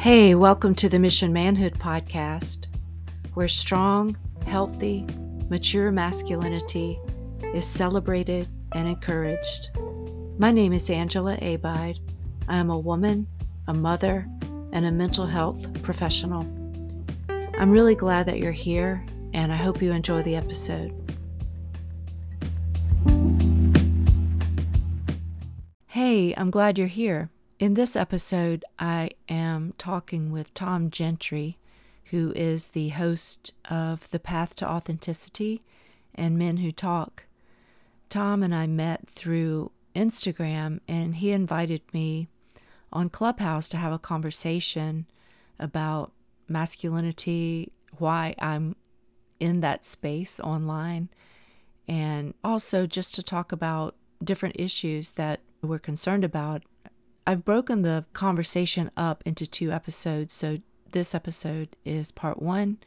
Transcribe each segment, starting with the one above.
Hey, welcome to the Mission Manhood podcast, where strong, healthy, mature masculinity is celebrated and encouraged. My name is Angela Abide. I am a woman, a mother, and a mental health professional. I'm really glad that you're here, and I hope you enjoy the episode. Hey, I'm glad you're here. In this episode, I am talking with Tom Gentry, who is the host of The Path to Authenticity and Men Who Talk. Tom and I met through Instagram, and he invited me on Clubhouse to have a conversation about masculinity, why I'm in that space online, and also just to talk about different issues that we're concerned about I've broken the conversation up into two episodes. So this episode is part one,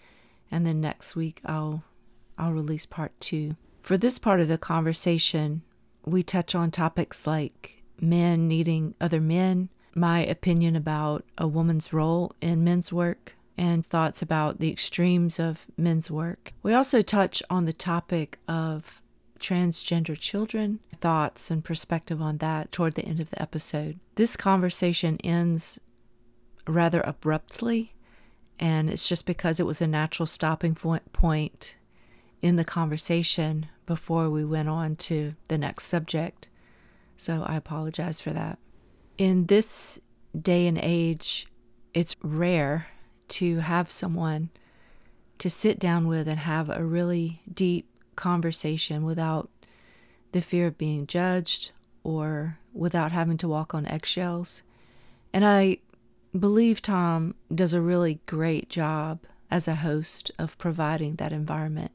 and then next week I'll I'll release part two. For this part of the conversation, we touch on topics like men needing other men, my opinion about a woman's role in men's work, and thoughts about the extremes of men's work. We also touch on the topic of transgender children, thoughts and perspective on that toward the end of the episode. This conversation ends rather abruptly, and it's just because it was a natural stopping point in the conversation before we went on to the next subject. So I apologize for that. In this day and age, it's rare to have someone to sit down with and have a really deep conversation without the fear of being judged or without having to walk on eggshells. And I believe Tom does a really great job as a host of providing that environment.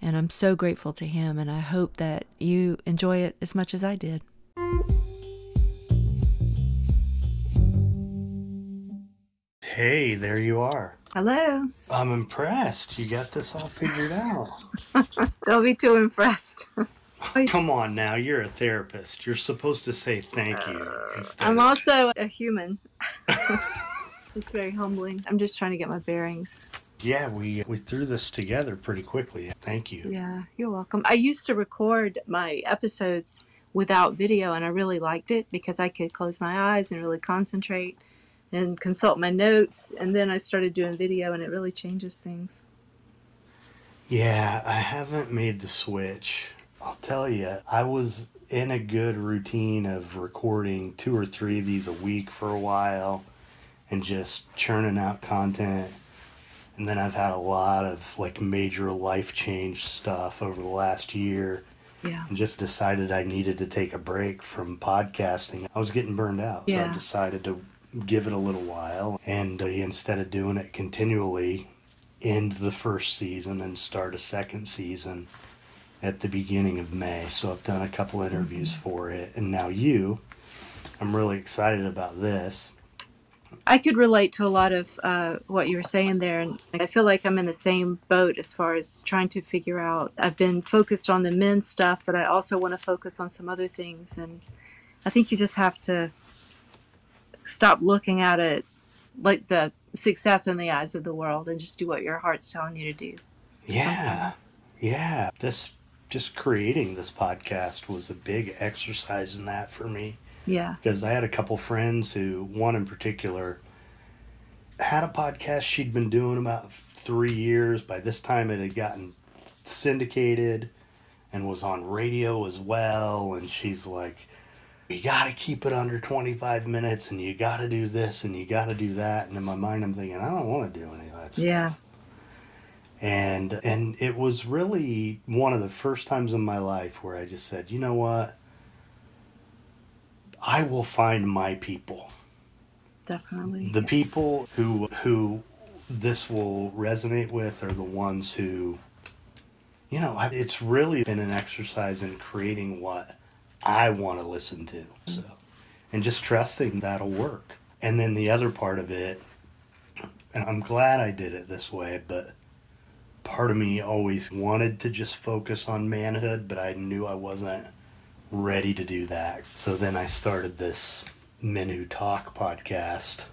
And I'm so grateful to him, and I hope that you enjoy it as much as I did. Hey, there you are. Hello. I'm impressed. You got this all figured out. Don't be too impressed. Come on now, you're a therapist. You're supposed to say thank you. I'm also a human. it's very humbling. I'm just trying to get my bearings. Yeah, we we threw this together pretty quickly. Thank you. Yeah, you're welcome. I used to record my episodes without video and I really liked it because I could close my eyes and really concentrate and consult my notes and then I started doing video and it really changes things. Yeah, I haven't made the switch. I'll tell you, I was in a good routine of recording two or three of these a week for a while and just churning out content. And then I've had a lot of like major life change stuff over the last year. Yeah. And just decided I needed to take a break from podcasting. I was getting burned out. Yeah. So I decided to give it a little while. And uh, instead of doing it continually, end the first season and start a second season at the beginning of May. So I've done a couple interviews mm-hmm. for it. And now you, I'm really excited about this. I could relate to a lot of uh, what you were saying there. And I feel like I'm in the same boat as far as trying to figure out. I've been focused on the men stuff, but I also want to focus on some other things. And I think you just have to stop looking at it like the success in the eyes of the world and just do what your heart's telling you to do. Yeah. Yeah. This just creating this podcast was a big exercise in that for me. Yeah. Because I had a couple friends who, one in particular, had a podcast she'd been doing about three years. By this time, it had gotten syndicated and was on radio as well. And she's like, you got to keep it under 25 minutes and you got to do this and you got to do that. And in my mind, I'm thinking, I don't want to do any of that stuff. Yeah and and it was really one of the first times in my life where I just said, you know what, I will find my people. Definitely. The people who who this will resonate with are the ones who, you know, it's really been an exercise in creating what I want to listen to. So, and just trusting that'll work. And then the other part of it, and I'm glad I did it this way, but part of me always wanted to just focus on manhood, but I knew I wasn't ready to do that. So then I started this Men Who Talk podcast.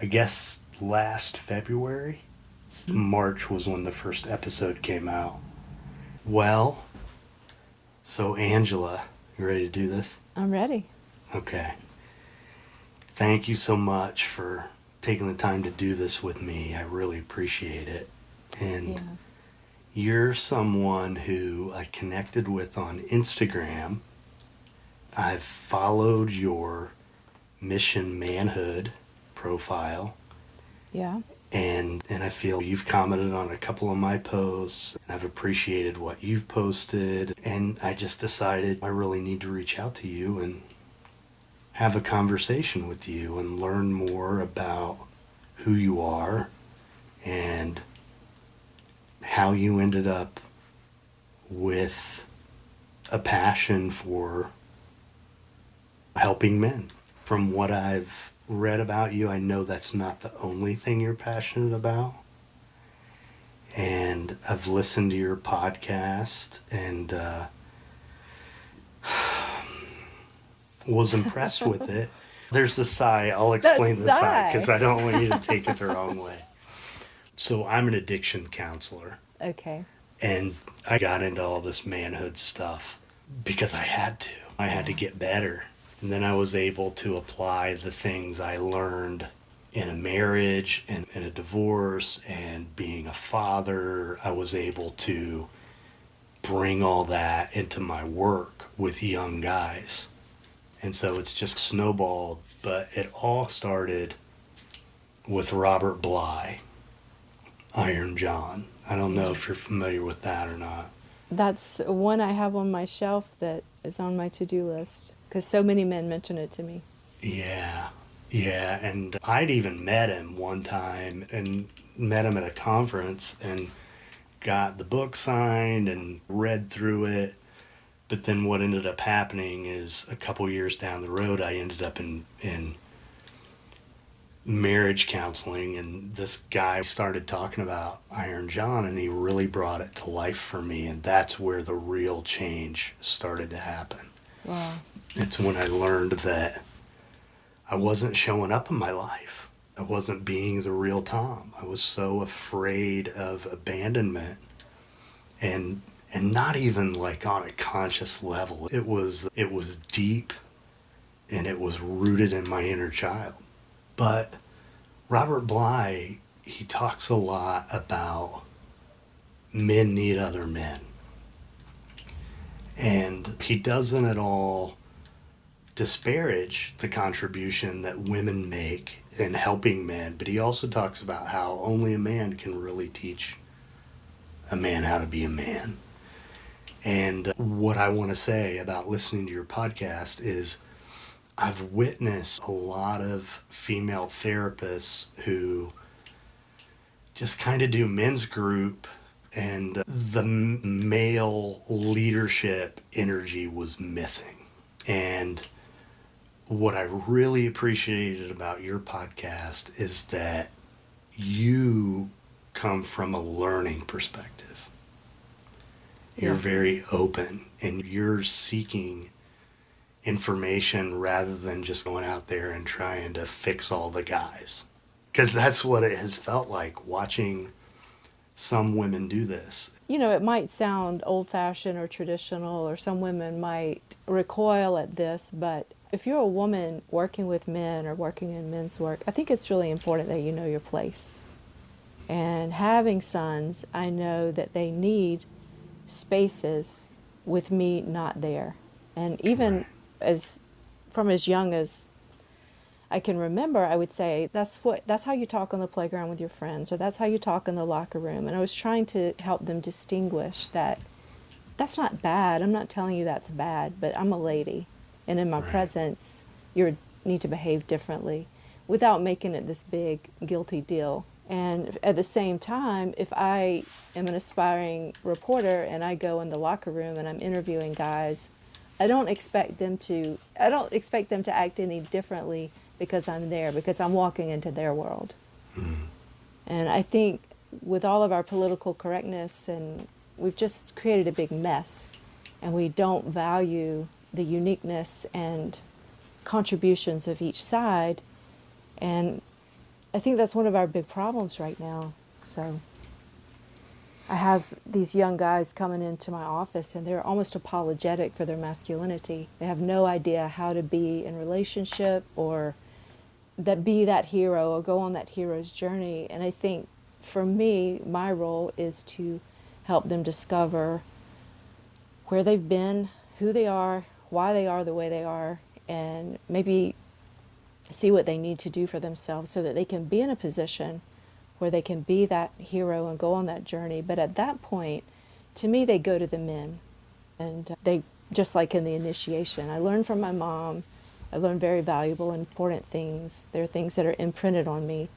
I guess last February. March was when the first episode came out. Well, so Angela, you ready to do this? I'm ready. Okay. Thank you so much for taking the time to do this with me. I really appreciate it. And Yeah. you're someone who I connected with on Instagram. I've followed your Mission Manhood profile Yeah. And and I feel you've commented on a couple of my posts. And I've appreciated what you've posted and I just decided I really need to reach out to you and have a conversation with you and learn more about who you are and how you ended up with a passion for helping men. From what I've read about you, I know that's not the only thing you're passionate about. And I've listened to your podcast and uh, was impressed with it. There's the sigh. I'll explain the sigh sigh. because I don't want you to take it the wrong way. So I'm an addiction counselor Okay. and I got into all this manhood stuff because I had to. I had to get better. And then I was able to apply the things I learned in a marriage and in a divorce and being a father. I was able to bring all that into my work with young guys. And so it's just snowballed, but it all started with Robert Bly, Iron John. I don't know if you're familiar with that or not. That's one I have on my shelf that is on my to do list because so many men mention it to me. Yeah, yeah, and I'd even met him one time and met him at a conference and got the book signed and read through it. But then what ended up happening is a couple years down the road, I ended up in in marriage counseling, and this guy started talking about Iron John, and he really brought it to life for me, and that's where the real change started to happen Wow. it's when I learned that I wasn't showing up in my life. I wasn't being the real Tom. I was so afraid of abandonment and and not even like on a conscious level. It was it was deep and it was rooted in my inner child. But Robert Bly, he talks a lot about men need other men. And he doesn't at all disparage the contribution that women make in helping men, but he also talks about how only a man can really teach a man how to be a man. And what I want to say about listening to your podcast is I've witnessed a lot of female therapists who just kind of do men's group and the male leadership energy was missing. And what I really appreciated about your podcast is that you come from a learning perspective. You're very open and you're seeking information rather than just going out there and trying to fix all the guys. Because that's what it has felt like watching some women do this. You know, it might sound old fashioned or traditional, or some women might recoil at this, but if you're a woman working with men or working in men's work, I think it's really important that you know your place. And having sons, I know that they need spaces with me not there. And even as from as young as I can remember, I would say that's what that's how you talk on the playground with your friends, or that's how you talk in the locker room. And I was trying to help them distinguish that that's not bad. I'm not telling you that's bad, but I'm a lady, and in my Right. presence, you need to behave differently, without making it this big guilty deal. And at the same time, if I am an aspiring reporter and I go in the locker room and I'm interviewing guys, I don't expect them to I don't expect them to act any differently because I'm there because I'm walking into their world. Mm-hmm. And I think with all of our political correctness and we've just created a big mess and we don't value the uniqueness and contributions of each side and I think that's one of our big problems right now. So I have these young guys coming into my office and they're almost apologetic for their masculinity. They have no idea how to be in relationship or that be that hero or go on that hero's journey. And I think for me, my role is to help them discover where they've been, who they are, why they are the way they are, and maybe see what they need to do for themselves so that they can be in a position where they can be that hero and go on that journey. But at that point, to me, they go to the men. And uh, they, just like in the initiation, I learned from my mom. I learned very valuable and important things. There are things that are imprinted on me.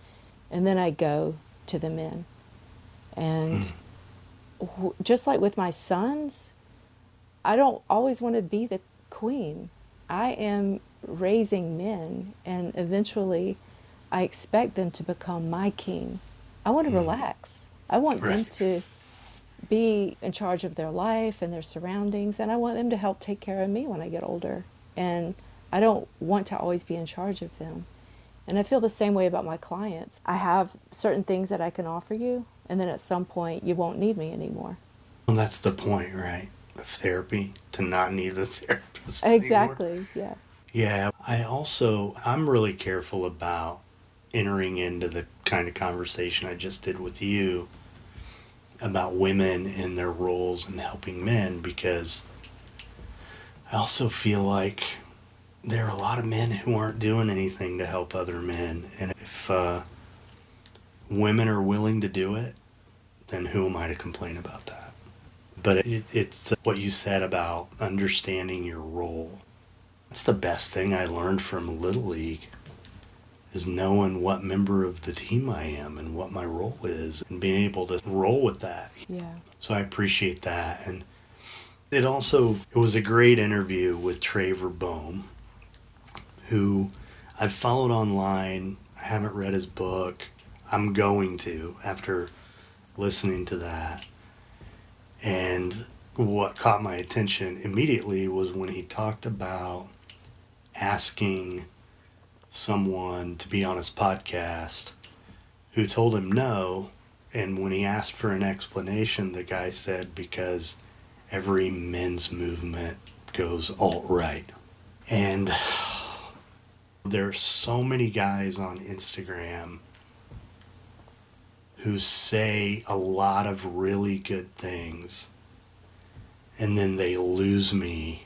And then I go to the men. And mm. just like with my sons, I don't always want to be the queen. I am raising men, and eventually I expect them to become my king. I want to mm. relax. I want right. them to be in charge of their life and their surroundings, and I want them to help take care of me when I get older. And I don't want to always be in charge of them. And I feel the same way about my clients. I have certain things that I can offer you, and then at some point you won't need me anymore. Well, that's the point, right? Of therapy, to not need a therapist. Exactly, anymore. yeah. Yeah, I also, I'm really careful about entering into the kind of conversation I just did with you about women and their roles in helping men because I also feel like there are a lot of men who aren't doing anything to help other men. And if uh, women are willing to do it, then who am I to complain about that? But it, it's what you said about understanding your role. That's the best thing I learned from Little League is knowing what member of the team I am and what my role is and being able to roll with that. Yeah. So I appreciate that. And it also it was a great interview with Traver Boehm, who I've followed online. I haven't read his book. I'm going to after listening to that. And what caught my attention immediately was when he talked about asking someone to be on his podcast who told him no. And when he asked for an explanation, the guy said, because every men's movement goes alt right. And there's so many guys on Instagram who say a lot of really good things and then they lose me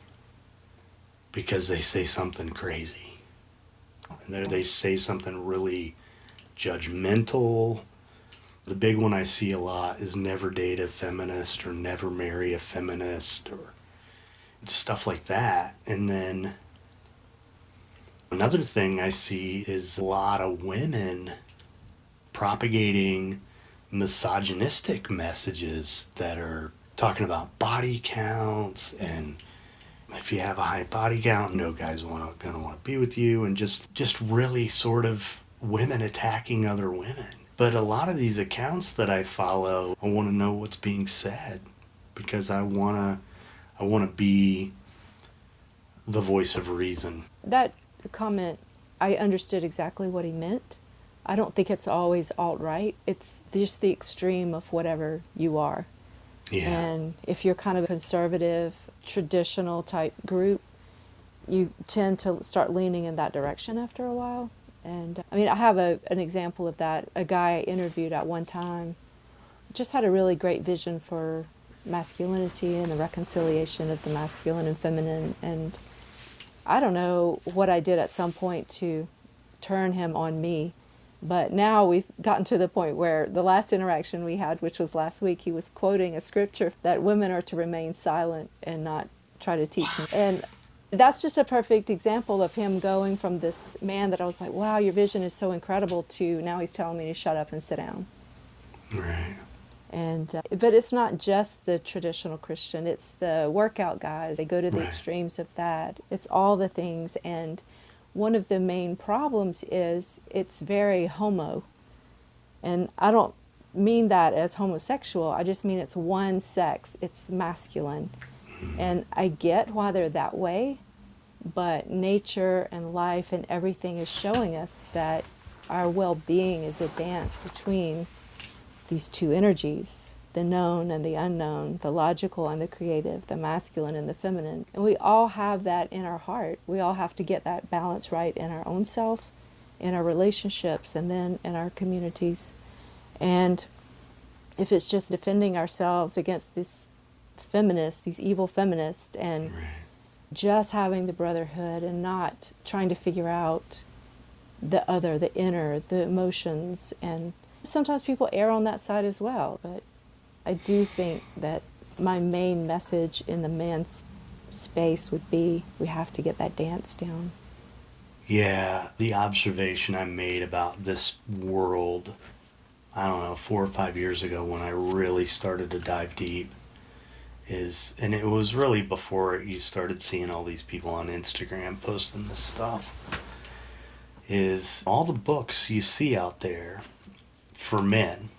because they say something crazy and there they say something really judgmental. The big one I see a lot is never date a feminist or never marry a feminist or stuff like that. And then another thing I see is a lot of women propagating misogynistic messages that are talking about body counts and if you have a high body count, no guy's want gonna want to be with you, and just just really sort of women attacking other women. But a lot of these accounts that I follow, I want to know what's being said because I wanna I want to be the voice of reason. That comment, I understood exactly what he meant. I don't think it's always alt right. It's just the extreme of whatever you are. Yeah. And if you're kind of a conservative, traditional type group, you tend to start leaning in that direction after a while. And uh, I mean, I have a, an example of that. A guy I interviewed at one time just had a really great vision for masculinity and the reconciliation of the masculine and feminine. And I don't know what I did at some point to turn him on me but now we've gotten to the point where the last interaction we had, which was last week, he was quoting a scripture that women are to remain silent and not try to teach. Them. And that's just a perfect example of him going from this man that I was like, wow, your vision is so incredible, to now he's telling me to shut up and sit down. Right. And uh, but it's not just the traditional Christian; it's the workout guys. They go to the right. extremes of that. It's all the things and one of the main problems is it's very homo. And I don't mean that as homosexual, I just mean it's one sex, it's masculine. And I get why they're that way, but nature and life and everything is showing us that our well being is a dance between these two energies the known and the unknown, the logical and the creative, the masculine and the feminine. And we all have that in our heart. We all have to get that balance right in our own self, in our relationships, and then in our communities. And if it's just defending ourselves against these feminists, these evil feminists, and right. just having the brotherhood and not trying to figure out the other, the inner, the emotions, and sometimes people err on that side as well. But I do think that my main message in the man's space would be we have to get that dance down. Yeah, the observation I made about this world, I don't know, four or five years ago when I really started to dive deep is, and it was really before you started seeing all these people on Instagram posting this stuff, is all the books you see out there for men,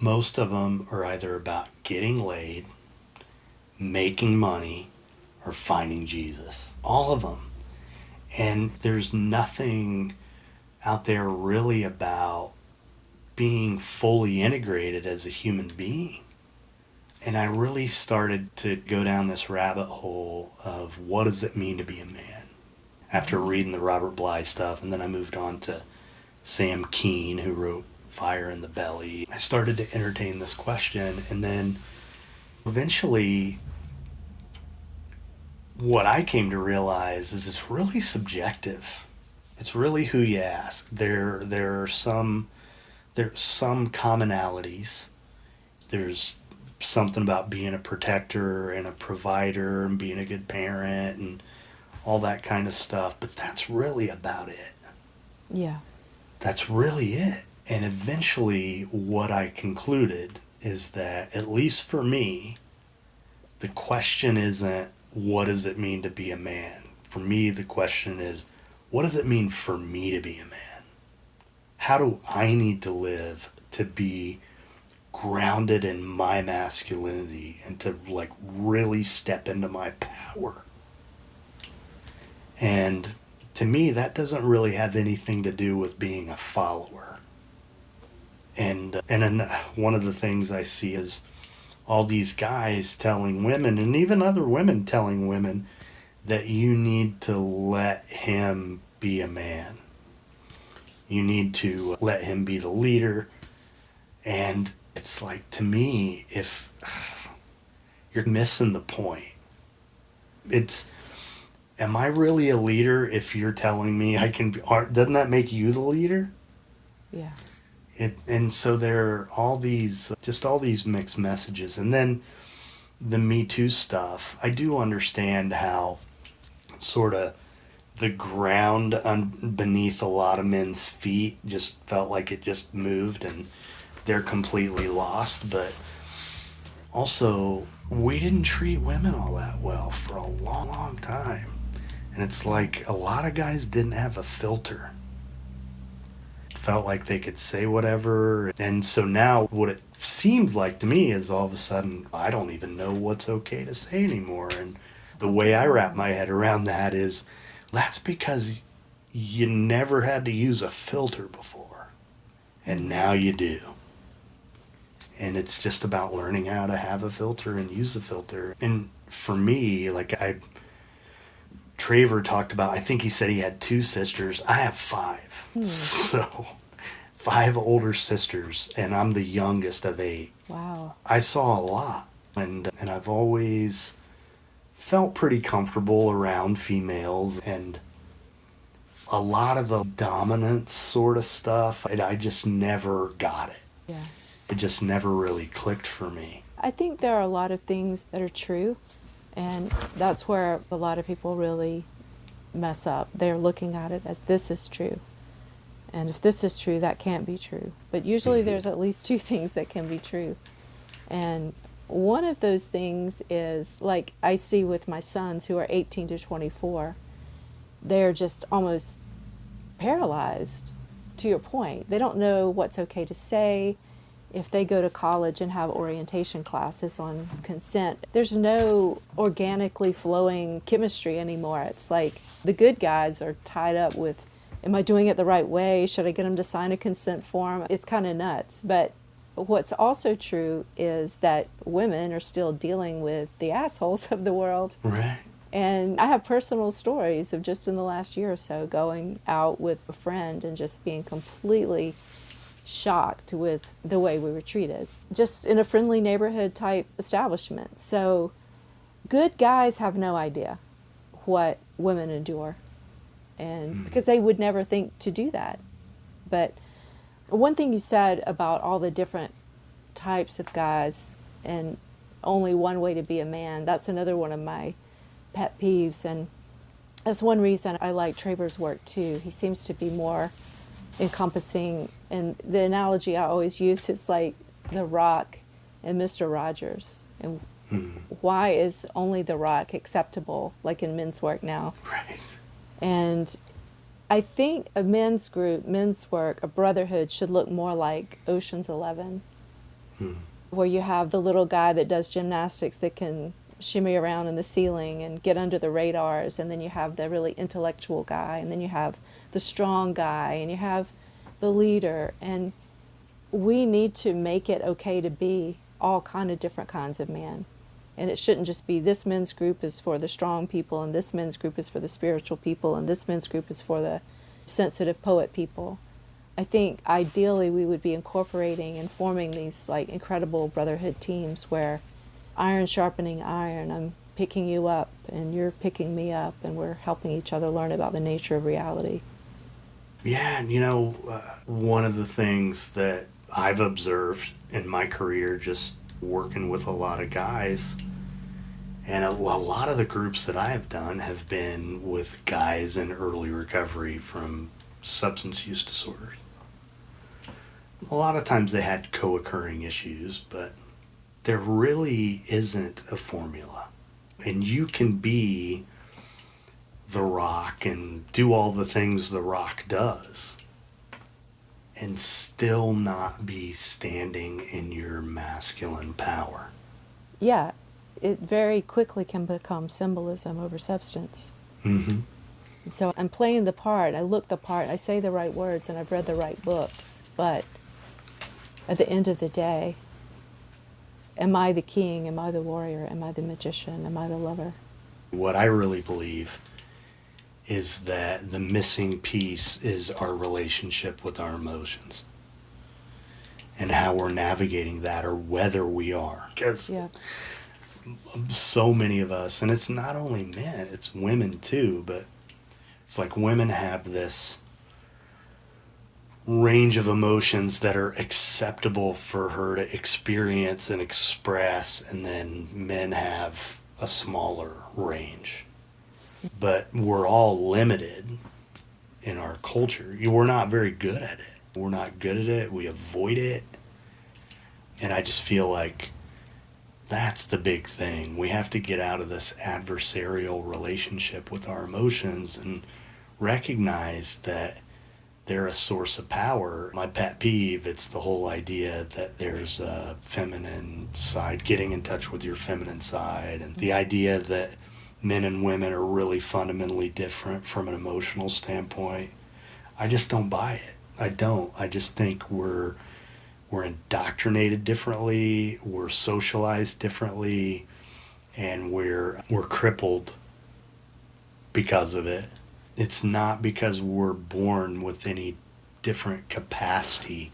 most of them are either about getting laid, making money, or finding Jesus. All of them. And there's nothing out there really about being fully integrated as a human being. And I really started to go down this rabbit hole of what does it mean to be a man after reading the Robert Bly stuff. And then I moved on to Sam Keen, who wrote Fire in the Belly. I started to entertain this question. And then eventually, what I came to realize is it's really subjective. It's really who you ask. There, there are some, there's some commonalities. There's something about being a protector and a provider and being a good parent and all that kind of stuff. But that's really about it. Yeah. That's really it. And eventually, what I concluded is that, at least for me, the question isn't what does it mean to be a man? For me, the question is what does it mean for me to be a man? How do I need to live to be grounded in my masculinity and to like really step into my power? And to me, that doesn't really have anything to do with being a follower. And and then one of the things I see is all these guys telling women and even other women telling women that you need to let him be a man. You need to let him be the leader. And it's like to me if you're missing the point. It's am I really a leader if you're telling me I can be, doesn't that make you the leader? Yeah. It, and so there are all these, uh, just all these mixed messages. And then the Me Too stuff, I do understand how sort of the ground un- beneath a lot of men's feet just felt like it just moved and they're completely lost. But also, we didn't treat women all that well for a long, long time. And it's like a lot of guys didn't have a filter felt like they could say whatever. And so now, what it seems like to me is all of a sudden, I don't even know what's okay to say anymore. And the way I wrap my head around that is that's because you never had to use a filter before, and now you do. And it's just about learning how to have a filter and use the filter. And for me, like I, Traver talked about, I think he said he had two sisters. I have five. Hmm. So, five older sisters, and I'm the youngest of eight. Wow. I saw a lot. And, and I've always felt pretty comfortable around females and a lot of the dominance sort of stuff, I just never got it. Yeah. It just never really clicked for me. I think there are a lot of things that are true and that's where a lot of people really mess up. They're looking at it as this is true. And if this is true, that can't be true. But usually mm-hmm. there's at least two things that can be true. And one of those things is like I see with my sons who are 18 to 24, they're just almost paralyzed to your point. They don't know what's okay to say if they go to college and have orientation classes on consent, there's no organically flowing chemistry anymore. It's like the good guys are tied up with am I doing it the right way? Should I get them to sign a consent form? It's kind of nuts. But what's also true is that women are still dealing with the assholes of the world. Right. And I have personal stories of just in the last year or so going out with a friend and just being completely shocked with the way we were treated, just in a friendly neighborhood type establishment. So, good guys have no idea what women endure, and hmm. because they would never think to do that. But one thing you said about all the different types of guys and only one way to be a man, that's another one of my pet peeves. And that's one reason I like Traver's work too. He seems to be more encompassing. And the analogy I always use is like The Rock and Mr. Rogers. And hmm. why is only The Rock acceptable, like in men's work now? Right. And I think a men's group, men's work, a brotherhood should look more like Ocean's Eleven, hmm. where you have the little guy that does gymnastics that can shimmy around in the ceiling and get under the radars, and then you have the really intellectual guy, and then you have the strong guy, and you have the leader. And we need to make it okay to be all kind of different kinds of men. And it shouldn't just be this men's group is for the strong people, and this men's group is for the spiritual people, and this men's group is for the sensitive poet people. I think ideally we would be incorporating and forming these like incredible brotherhood teams where iron sharpening iron, I'm picking you up and you're picking me up, and we're helping each other learn about the nature of reality. Yeah, and you know, uh, one of the things that I've observed in my career, just working with a lot of guys, and a, a lot of the groups that I've done have been with guys in early recovery from substance use disorders. A lot of times they had co occurring issues, but there really isn't a formula. And you can be the rock and do all the things the rock does and still not be standing in your masculine power. Yeah, it very quickly can become symbolism over substance. Mm-hmm. So I'm playing the part, I look the part, I say the right words, and I've read the right books. But at the end of the day, am I the king? Am I the warrior? Am I the magician? Am I the lover? What I really believe is that the missing piece is our relationship with our emotions and how we're navigating that or whether we are. Because Yeah. so many of us, and it's not only men, it's women too, but it's like women have this range of emotions that are acceptable for her to experience and express, and then men have a smaller range. But we're all limited in our culture. We're not very good at it. We're not good at it. We avoid it. And I just feel like that's the big thing. We have to get out of this adversarial relationship with our emotions and recognize that they're a source of power. My pet peeve, it's the whole idea that there's a feminine side, getting in touch with your feminine side, and the idea that men and women are really fundamentally different from an emotional standpoint. I just don't buy it. I don't. I just think we're we're indoctrinated differently, we're socialized differently, and we're we're crippled because of it. It's not because we're born with any different capacity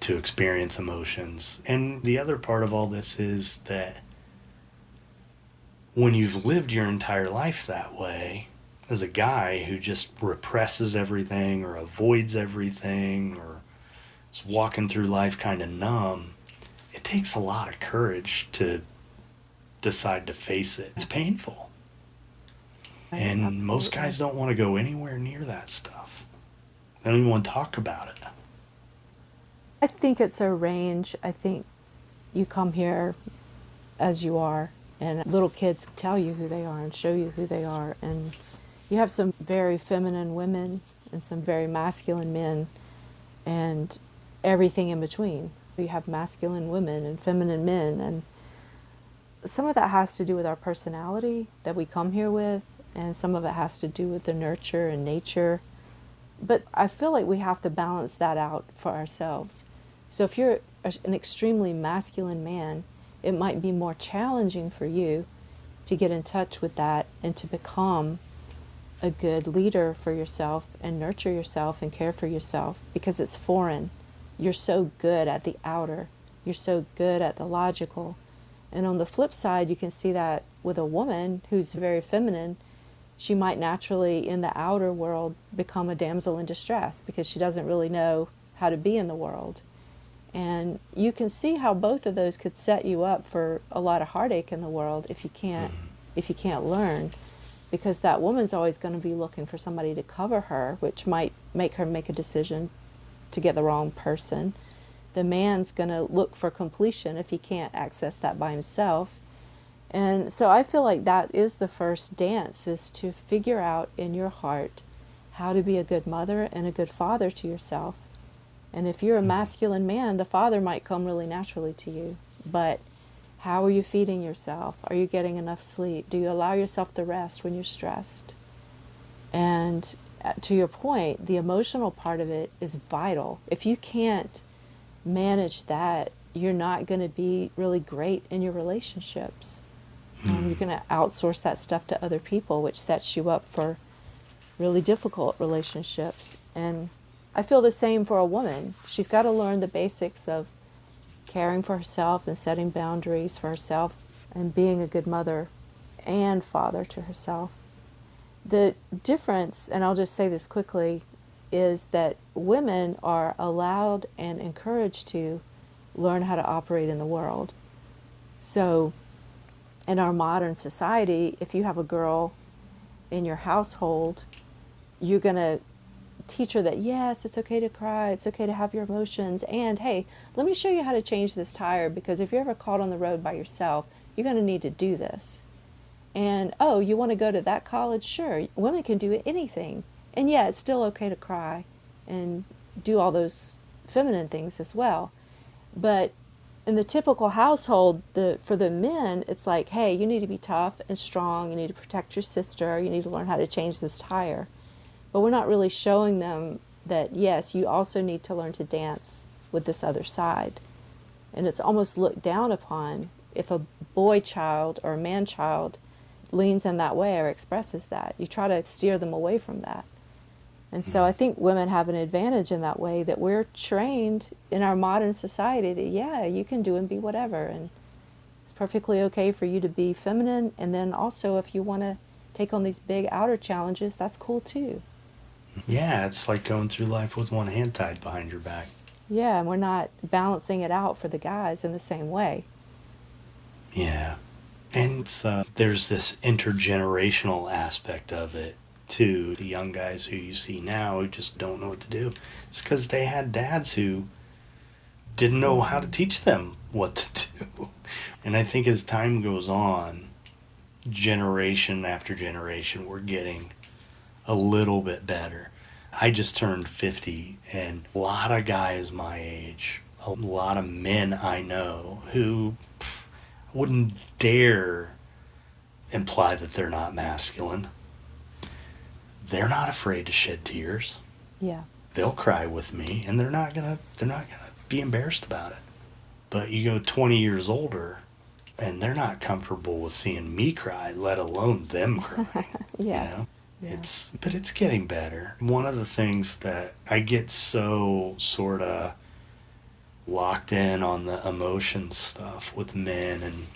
to experience emotions. And the other part of all this is that when you've lived your entire life that way, as a guy who just represses everything or avoids everything or is walking through life kind of numb, it takes a lot of courage to decide to face it. It's painful. And most guys don't want to go anywhere near that stuff. They don't even want to talk about it. I think it's a range. I think you come here as you are, and little kids tell you who they are and show you who they are. And you have some very feminine women and some very masculine men, and everything in between. You have masculine women and feminine men, and some of that has to do with our personality that we come here with, and some of it has to do with the nurture and nature. But I feel like we have to balance that out for ourselves. So if you're an extremely masculine man, it might be more challenging for you to get in touch with that and to become a good leader for yourself and nurture yourself and care for yourself because it's foreign. You're so good at the outer, you're so good at the logical. And on the flip side, you can see that with a woman who's very feminine, she might naturally in the outer world become a damsel in distress because she doesn't really know how to be in the world. And you can see how both of those could set you up for a lot of heartache in the world if you can't mm-hmm. if you can't learn because that woman's always going to be looking for somebody to cover her, which might make her make a decision to get the wrong person. The man's going to look for completion if he can't access that by himself. And so I feel like that is the first dance is to figure out in your heart how to be a good mother and a good father to yourself. And if you're a masculine man, the father might come really naturally to you. But how are you feeding yourself? Are you getting enough sleep? Do you allow yourself the rest when you're stressed? And uh, to your point, the emotional part of it is vital. If you can't manage that, you're not going to be really great in your relationships. Um, you're going to outsource that stuff to other people, which sets you up for really difficult relationships. And I feel the same for a woman. She's got to learn the basics of caring for herself and setting boundaries for herself and being a good mother and father to herself. The difference, and I'll just say this quickly, is that women are allowed and encouraged to learn how to operate in the world. So, in our modern society, if you have a girl in your household, you're going to teach her that yes, it's okay to cry, it's okay to have your emotions, and hey, let me show you how to change this tire because if you're ever caught on the road by yourself, you're going to need to do this. And oh, you want to go to that college? Sure, women can do anything. And yeah, it's still okay to cry and do all those feminine things as well. But in the typical household, the for the men, it's like, hey, you need to be tough and strong. You need to protect your sister. You need to learn how to change this tire but we're not really showing them that yes you also need to learn to dance with this other side. And it's almost looked down upon if a boy child or a man child leans in that way or expresses that. You try to steer them away from that. And so hmm. i think women have an advantage in that way that we're trained in our modern society that yeah you can do and be whatever. And it's perfectly okay for you to be feminine. And then also if you want to take on these big outer challenges that's cool too yeah, it's like going through life with one hand tied behind your back. Yeah, and we're not balancing it out for the guys in the same way. Yeah. And uh, there's this intergenerational aspect of it too. The young guys who you see now who just don't know what to do. It's because they had dads who didn't know how to teach them what to do. And I think as time goes on, generation after generation, we're getting a little bit better. I just turned 50, and a lot of guys my age, a lot of men I know who pff, wouldn't dare imply that they're not masculine. They're not afraid to shed tears. Yeah. They'll cry with me and they're not going to they're not going to be embarrassed about it. But you go 20 years older and they're not comfortable with seeing me cry, let alone them cry. yeah. You know? It's but it's getting better. One of the things that I get so sort of locked in on the emotion stuff with men and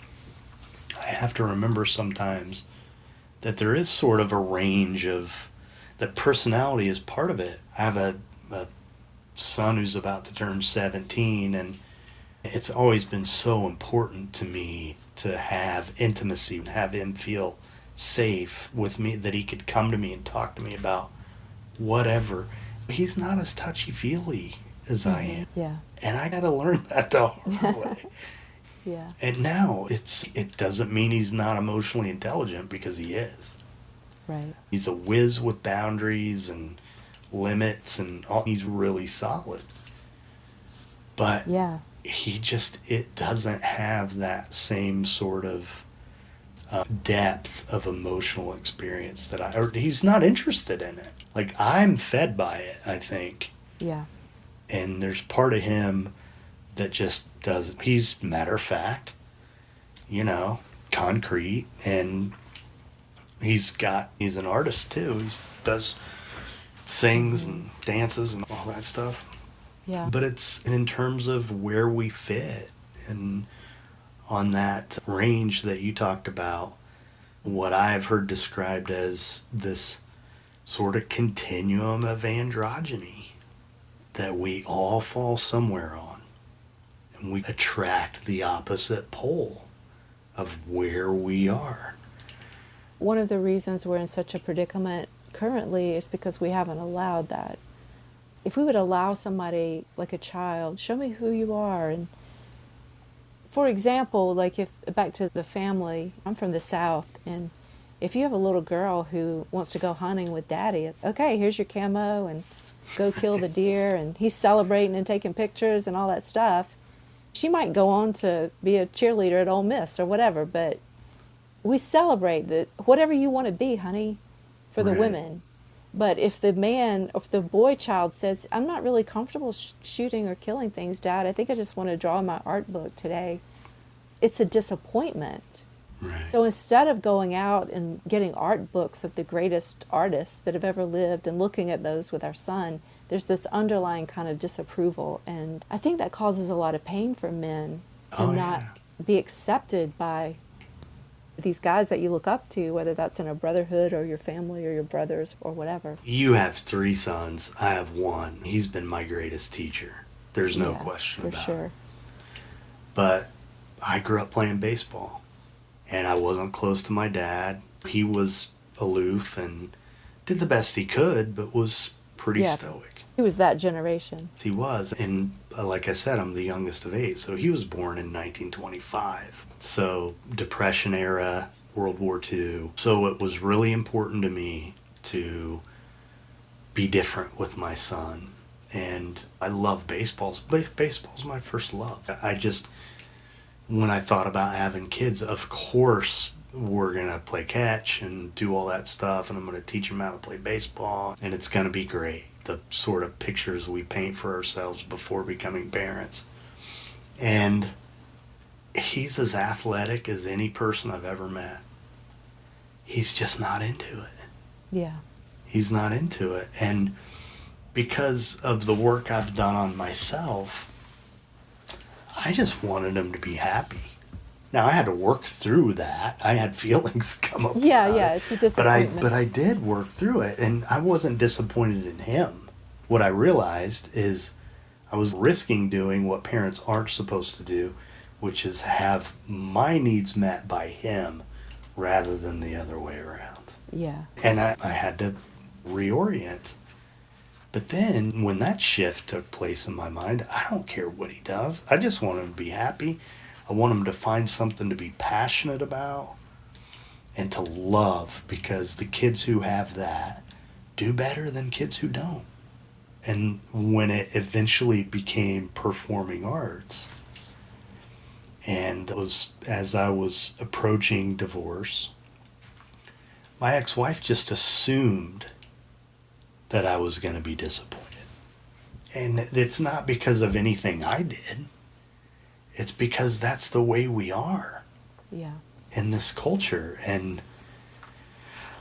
I have to remember sometimes that there is sort of a range of that personality is part of it. I have a, a son who's about to turn 17 and it's always been so important to me to have intimacy have him feel safe with me that he could come to me and talk to me about whatever. He's not as touchy feely as mm-hmm. I am. Yeah. And I got to learn that the hard way. yeah. And now it's it doesn't mean he's not emotionally intelligent because he is. Right. He's a whiz with boundaries and limits and all, he's really solid. But yeah. he just it doesn't have that same sort of a depth of emotional experience that I, or he's not interested in it. Like I'm fed by it, I think. Yeah. And there's part of him that just doesn't, he's matter of fact, you know, concrete and he's got, he's an artist too. He does sings mm-hmm. and dances and all that stuff. Yeah. But it's in terms of where we fit and on that range that you talked about, what I've heard described as this sort of continuum of androgyny that we all fall somewhere on. And we attract the opposite pole of where we are. One of the reasons we're in such a predicament currently is because we haven't allowed that. If we would allow somebody like a child, show me who you are and for example, like if back to the family, I'm from the South, and if you have a little girl who wants to go hunting with daddy, it's okay, here's your camo and go kill the deer, and he's celebrating and taking pictures and all that stuff. She might go on to be a cheerleader at Ole Miss or whatever, but we celebrate that whatever you want to be, honey, for the Right. women. But if the man, if the boy child says, I'm not really comfortable sh- shooting or killing things, Dad, I think I just want to draw my art book today, it's a disappointment. Right. So instead of going out and getting art books of the greatest artists that have ever lived and looking at those with our son, there's this underlying kind of disapproval. And I think that causes a lot of pain for men to Oh, not yeah. be accepted by these guys that you look up to, whether that's in a brotherhood or your family or your brothers or whatever. You have three sons. I have one. He's been my greatest teacher. There's no Yeah, question for about sure. it. But I grew up playing baseball, and I wasn't close to my dad. He was aloof and did the best he could, but was pretty Yeah. stoic. He was that generation. He was, and uh, like I said, I'm the youngest of eight, so he was born in 1925. So Depression era, World War II. So it was really important to me to be different with my son, and I love baseballs. Ba- Baseball's my first love. I just, when I thought about having kids, of course we're gonna play catch and do all that stuff, and I'm gonna teach them how to play baseball, and it's gonna be great. The sort of pictures we paint for ourselves before becoming parents, and he's as athletic as any person I've ever met. He's just not into it Yeah. he's not into it and because of the work i've done on myself i just wanted him to be happy now i had to work through that i had feelings come up Yeah, yeah, it, it's a disappointment. but i but i did work through it and i wasn't disappointed in him what i realized is i was risking doing what parents aren't supposed to do which is have my needs met by him rather than the other way around Yeah. and I, I had to reorient. But then when that shift took place in my mind, I don't care what he does. I just want him to be happy. I want him to find something to be passionate about and to love because the kids who have that do better than kids who don't. And when it eventually became performing arts, and was as I was approaching divorce, my ex-wife just assumed that I was going to be disappointed. And it's not because of anything I did. It's because that's the way we are Yeah. in this culture and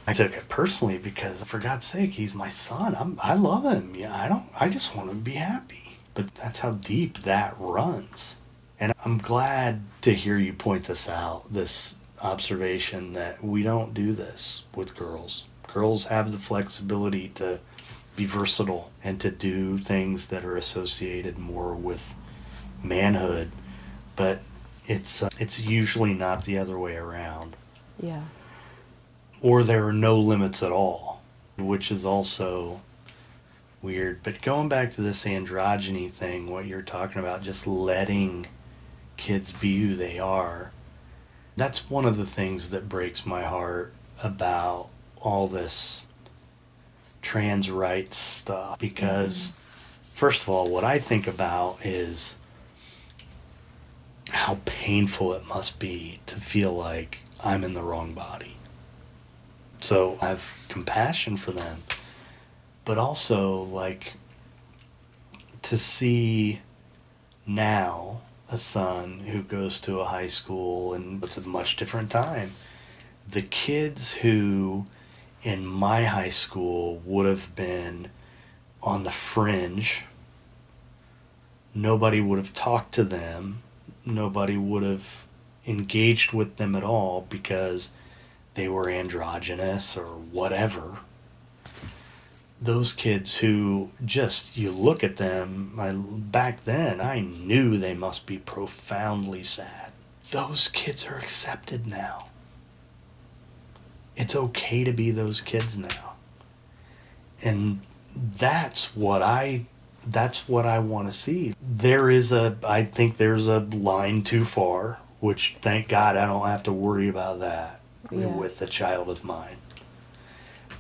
I took it personally because for God's sake he's my son. I'm I love him. Yeah, I don't I just want him to be happy. But that's how deep that runs. And I'm glad to hear you point this out, this observation that we don't do this with girls. Girls have the flexibility to be versatile and to do things that are associated more with manhood, but it's uh, it's usually not the other way around Yeah. or there are no limits at all, which is also weird. But going back to this androgyny thing, what you're talking about, just letting kids be who they are, that's one of the things that breaks my heart about all this trans rights stuff. Because, mm-hmm. first of all, what I think about is how painful it must be to feel like I'm in the wrong body. So I have compassion for them. But also, like, to see now a son who goes to a high school and it's a much different time. The kids who in my high school would have been on the fringe, nobody would have talked to them, nobody would have engaged with them at all because they were androgynous or whatever those kids who just you look at them I, back then i knew they must be profoundly sad. Those kids are accepted now. It's okay to be those kids now. And that's what i that's what i want to see. There is a i think there's a line too far which thank god i don't have to worry about that Yeah. with a child of mine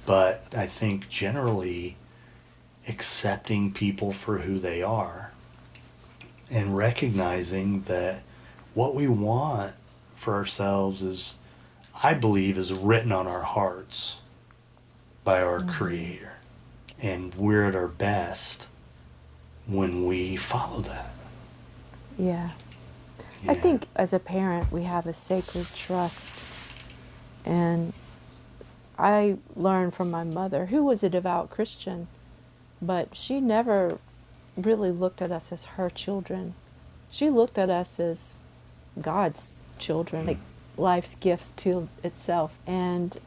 but I think generally accepting people for who they are and recognizing that what we want for ourselves is, I believe, is written on our hearts by our mm-hmm. Creator. And we're at our best when we follow that. Yeah. I think as a parent, we have a sacred trust. And I learned from my mother, who was a devout Christian, but she never really looked at us as her children. She looked at us as God's children, like life's gifts to itself. And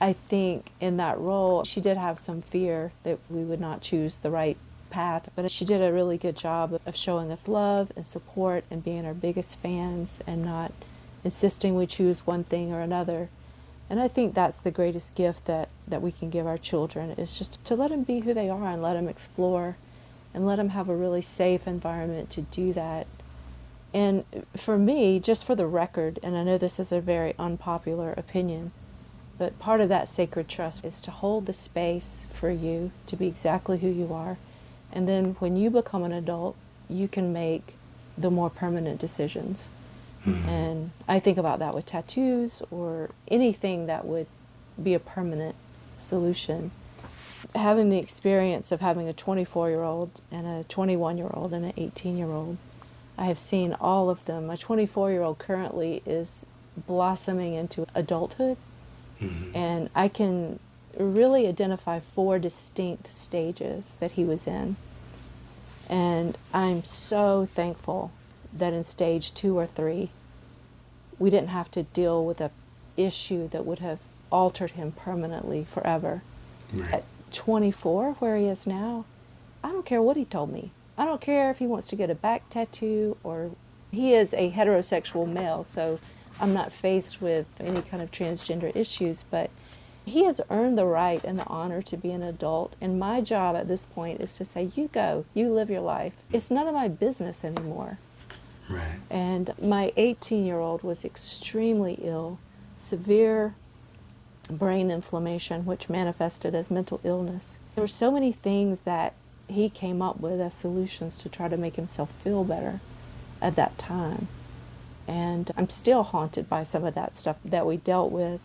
I think in that role, she did have some fear that we would not choose the right path, but she did a really good job of showing us love and support and being our biggest fans and not insisting we choose one thing or another. And I think that's the greatest gift that, that we can give our children is just to let them be who they are and let them explore and let them have a really safe environment to do that. And for me, just for the record, and I know this is a very unpopular opinion, but part of that sacred trust is to hold the space for you to be exactly who you are. And then when you become an adult, you can make the more permanent decisions. Mm-hmm. And I think about that with tattoos or anything that would be a permanent solution. Having the experience of having a 24 year old and a 21 year old and an 18 year old, I have seen all of them. My 24 year old currently is blossoming into adulthood, mm-hmm. and I can really identify four distinct stages that he was in. And I'm so thankful that in stage two or three, we didn't have to deal with a issue that would have altered him permanently forever. Right. At 24, where he is now, I don't care what he told me. I don't care if he wants to get a back tattoo or he is a heterosexual male, so I'm not faced with any kind of transgender issues, but he has earned the right and the honor to be an adult. And my job at this point is to say, you go, you live your life. It's none of my business anymore. And my 18 year old was extremely ill, severe brain inflammation, which manifested as mental illness. There were so many things that he came up with as solutions to try to make himself feel better at that time. And I'm still haunted by some of that stuff that we dealt with.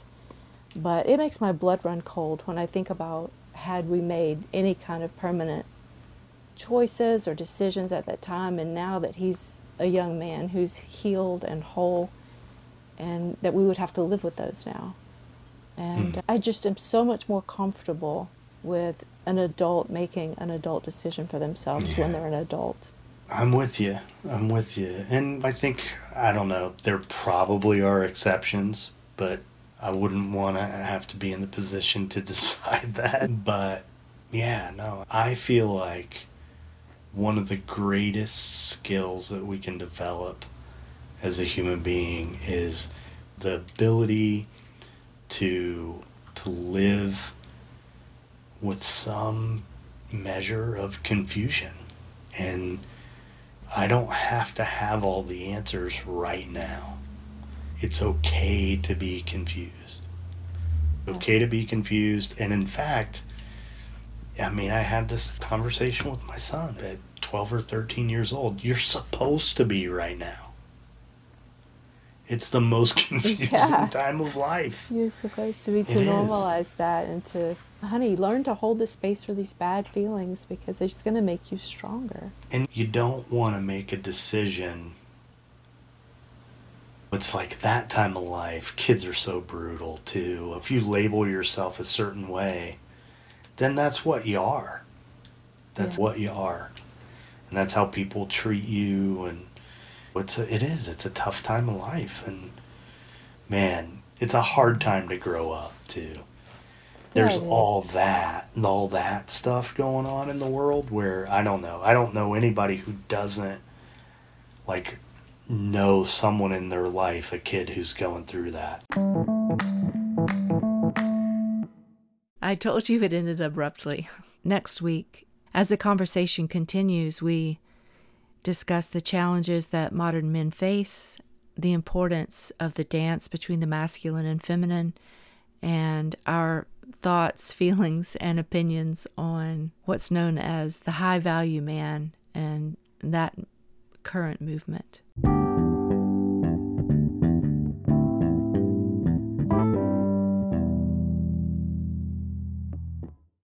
But it makes my blood run cold when I think about had we made any kind of permanent choices or decisions at that time and now that he's a young man who's healed and whole and that we would have to live with those now and hmm. i just am so much more comfortable with an adult making an adult decision for themselves when they're an adult I'm with you. I'm with you. And I think, I don't know, there probably are exceptions, but I wouldn't want to have to be in the position to decide that. But yeah, no, I feel like one of the greatest skills that we can develop as a human being is the ability to to live with some measure of confusion and I don't have to have all the answers right now. It's okay to be confused. Okay to be confused. And in fact, I mean, I had this conversation with my son at 12 or 13 years old. You're supposed to be right now. It's the most confusing Yeah. time of life. You're supposed to be to It is. normalize that and to, honey, learn to hold the space for these bad feelings because it's going to make you stronger. And you don't want to make a decision. It's like that time of life. Kids are so brutal too. If you label yourself a certain way, then that's what you are. That's Yeah. what you are. And that's how people treat you. And it's a, it is. It's a tough time of life. And man, it's a hard time to grow up too. There's it all that and all that stuff going on in the world where I don't know. I don't know anybody who doesn't like know someone in their life, a kid who's going through that. I told you it ended abruptly. Next week, as the conversation continues, we discuss the challenges that modern men face, the importance of the dance between the masculine and feminine, and our thoughts, feelings, and opinions on what's known as the high value man and that current movement.